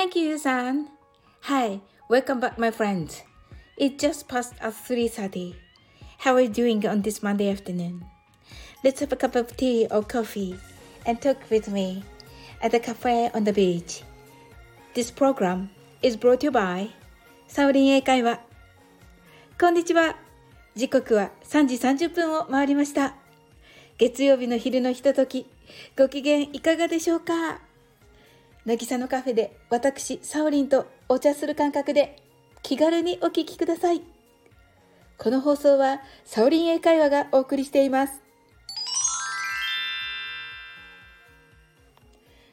Thank you, Yusan. Hi, welcome back, my friends. It just past at 3.30. How are you doing on this Monday afternoon? Let's have a cup of tea or coffee and talk with me at the cafe on the beach. This program is brought to you by サオリン英会話。こんにちは。時刻は3時30分を回りました。月曜日の昼のひととき、ご機嫌いかがでしょうか渚のカフェで私、サオリンとお茶する感覚で気軽にお聞きください。この放送はサオリン英会話がお送りしています。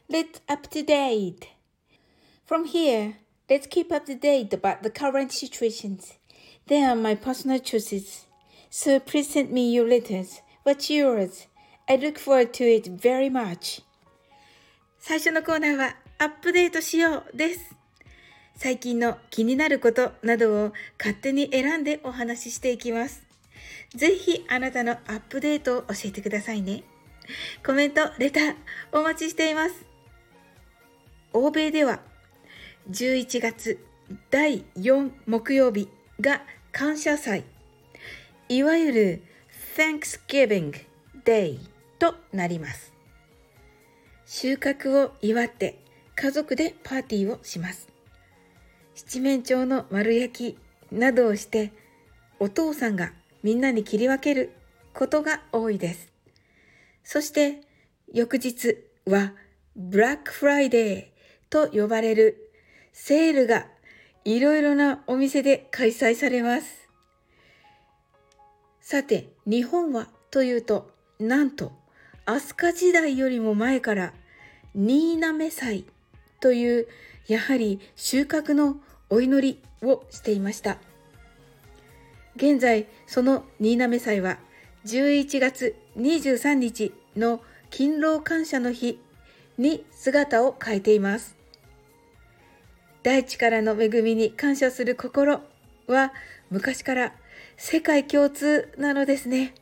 Let's up to date. From here, let's keep up to date about the current situations. They are my personal choices. So please send me your letters. What's yours? I look forward to it very much. 最初のコーナーはアップデートしようです。最近の気になることなどを勝手に選んでお話ししていきます。ぜひあなたのアップデートを教えてくださいね。コメント、レターお待ちしています。欧米では11月第4木曜日が感謝祭、いわゆる Thanksgiving Day となります。収穫を祝って家族でパーティーをします。七面鳥の丸焼きなどをしてお父さんがみんなに切り分けることが多いです。そして翌日はブラックフライデーと呼ばれるセールがいろいろなお店で開催されます。さて、日本はというと、なんと、飛鳥時代よりも前から、新滑祭という、やはり収穫のお祈りをしていました。現在、その新滑祭は、11月23日の勤労感謝の日に姿を変えています。大地からの恵みに感謝する心は昔から世界共通なのですね。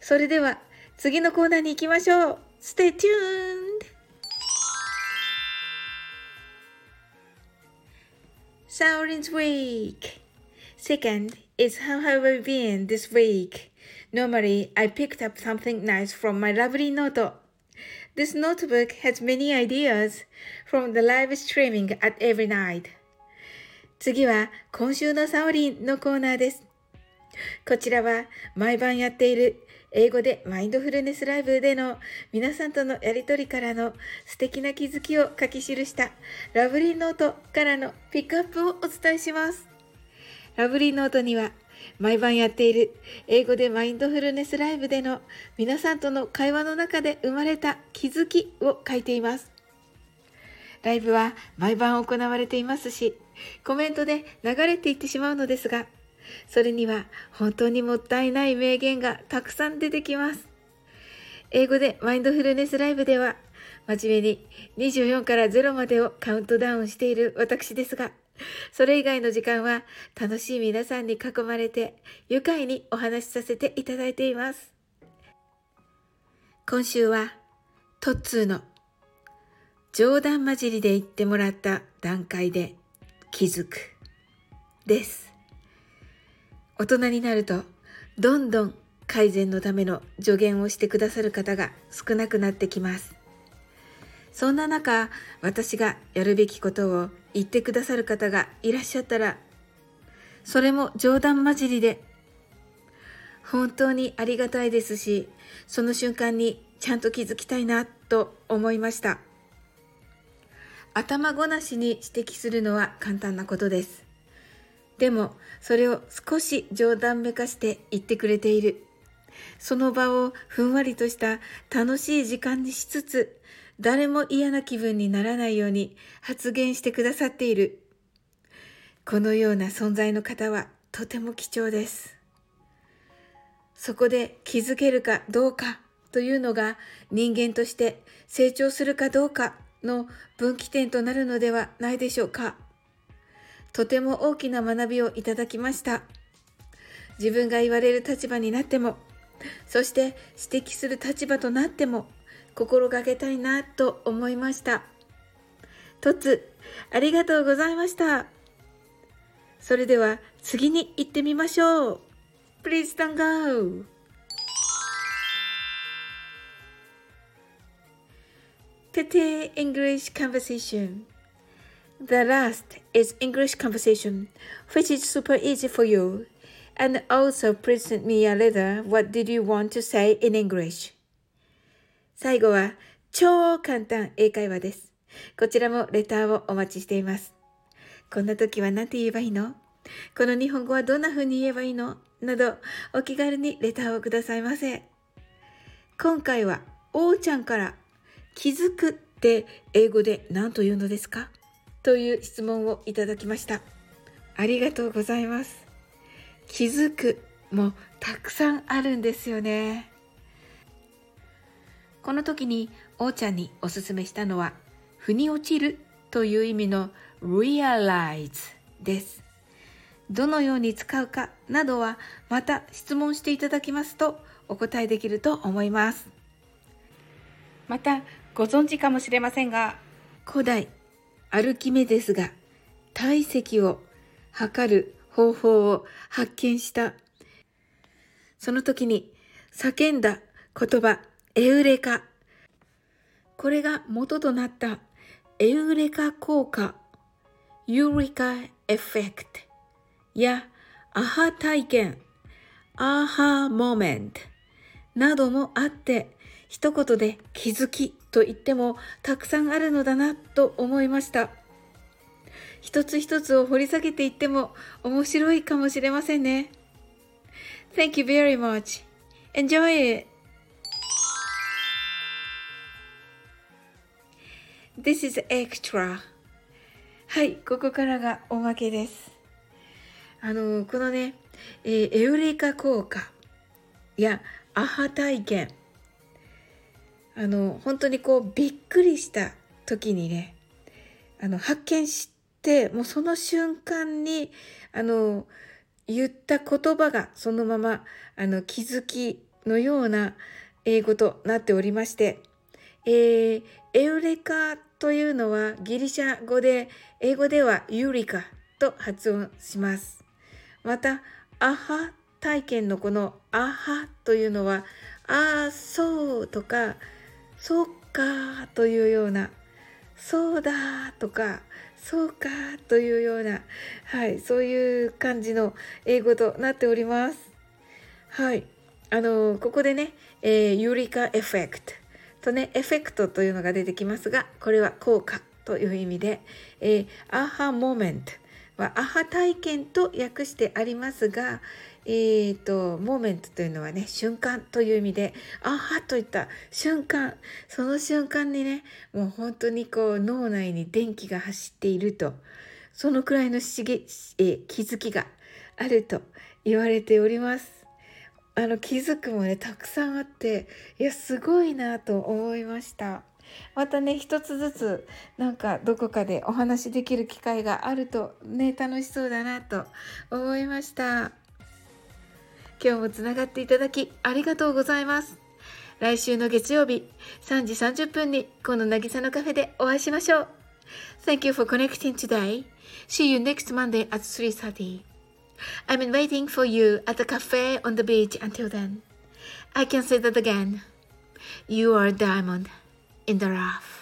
それでは次のコーナーに行きましょう。Stay tuned! Saurin's Week Second is how have I been this week? Normally, I picked up something nice from my lovely note. This notebook has many ideas from the live streaming at every night. 次は今週のサオリンのコーナーです。 こちらは毎晩やっている英語でマインドフルネスライブでの皆さんとのやりとりからの素敵な気づきを書き記したラブリーノートからのピックアップをお伝えします。ラブリーノートには毎晩やっている英語でマインドフルネスライブでの皆さんとの会話の中で生まれた気づきを書いています。ライブは毎晩行われていますし、コメントで流れていってしまうのですが、それには本当にもったいない名言がたくさん出てきます。英語でマインドフルネスライブでは、真面目に24から0までをカウントダウンしている私ですが、それ以外の時間は楽しい皆さんに囲まれて愉快にお話しさせていただいています。今週はトッツーの冗談交じりで言ってもらった段階で気づくです。大人になるとどんどん改善のための助言をしてくださる方が少なくなってきます。そんな中、私がやるべきことを言ってくださる方がいらっしゃったら、それも冗談交じりで、本当にありがたいですし、その瞬間にちゃんと気づきたいなと思いました。頭ごなしに指摘するのは簡単なことです。でも、それを少し冗談めかして言ってくれている。その場をふんわりとした楽しい時間にしつつ、誰も嫌な気分にならないように発言してくださっている。このような存在の方はとても貴重です。そこで気づけるかどうかというのが人間として成長するかどうかの分岐点となるのではないでしょうか。とても大きな学びをいただきました。自分が言われる立場になっても、そして指摘する立場となっても、心がけたいなと思いました。とつ、ありがとうございました。それでは次に行ってみましょう。Please don't go! テテ English conversation. The last is English conversation, which is super easy for you. And also present me a letter. What did you want to say in English? 最後は超簡単英会話です。こちらもレターをお待ちしています。こんな時は何て言えばいいのこの日本語はどんな風に言えばいいのなど、お気軽にレターをくださいませ。今回は、おーちゃんから気づくって英語で何と言うのですかという質問をいただきました。ありがとうございます。気づくもたくさんあるんですよね。この時におーちゃんにおすすめしたのは、腑に落ちるという意味の realize です。どのように使うかなどはまた質問していただきますとお答えできると思います。またご存知かもしれませんが古代アルキメデスが体積を測る方法を発見した。その時に叫んだ言葉エウレカ。これが元となったエウレカ効果、ユーリカエフェクト。やアハ体験、アハモメントなどもあって一言で気づきと言ってもたくさんあるのだなと思いました。一つ一つを掘り下げていっても面白いかもしれませんね。Thank you very much. Enjoy it! This is extra. はい、ここからがおまけです。あの、このね、えー、エウレカ効果やアハ体験、あの、本当にこう、びっくりした時にね、あの、発見して、もうその瞬間に、あの、言った言葉がそのまま、あの、気づきのような英語となっておりまして、えー、エウレカというのはギリシャ語で、英語ではユリカと発音します。また、アハ体験のこのアハというのは、ああ、そうとか、そっかというような、そうだとか、そうかというような、はい、そういう感じの英語となっております。はい。あの、ここでね、えー、ユリカエフェクトとね、エフェクトというのが出てきますが、これは効果という意味で、えー、アハモメントはアハ体験と訳してありますが、えーと、モーメントというのはね、瞬間という意味で、アハといった瞬間、その瞬間にね、もう本当にこう脳内に電気が走っていると、そのくらいのしげ、え、気づきがあると言われております。あの気づくもね、たくさんあって、いや、すごいなと思いました。またね一つずつなんかどこかでお話しできる機会があるとね楽しそうだなと思いました今日もつながっていただきありがとうございます来週の月曜日3時30分にこの渚のカフェでお会いしましょう Thank you for connecting today. See you next Monday at 3.30. I'm waiting for you at the cafe on the beach until then. I can say that again. You are a diamond. in the rough.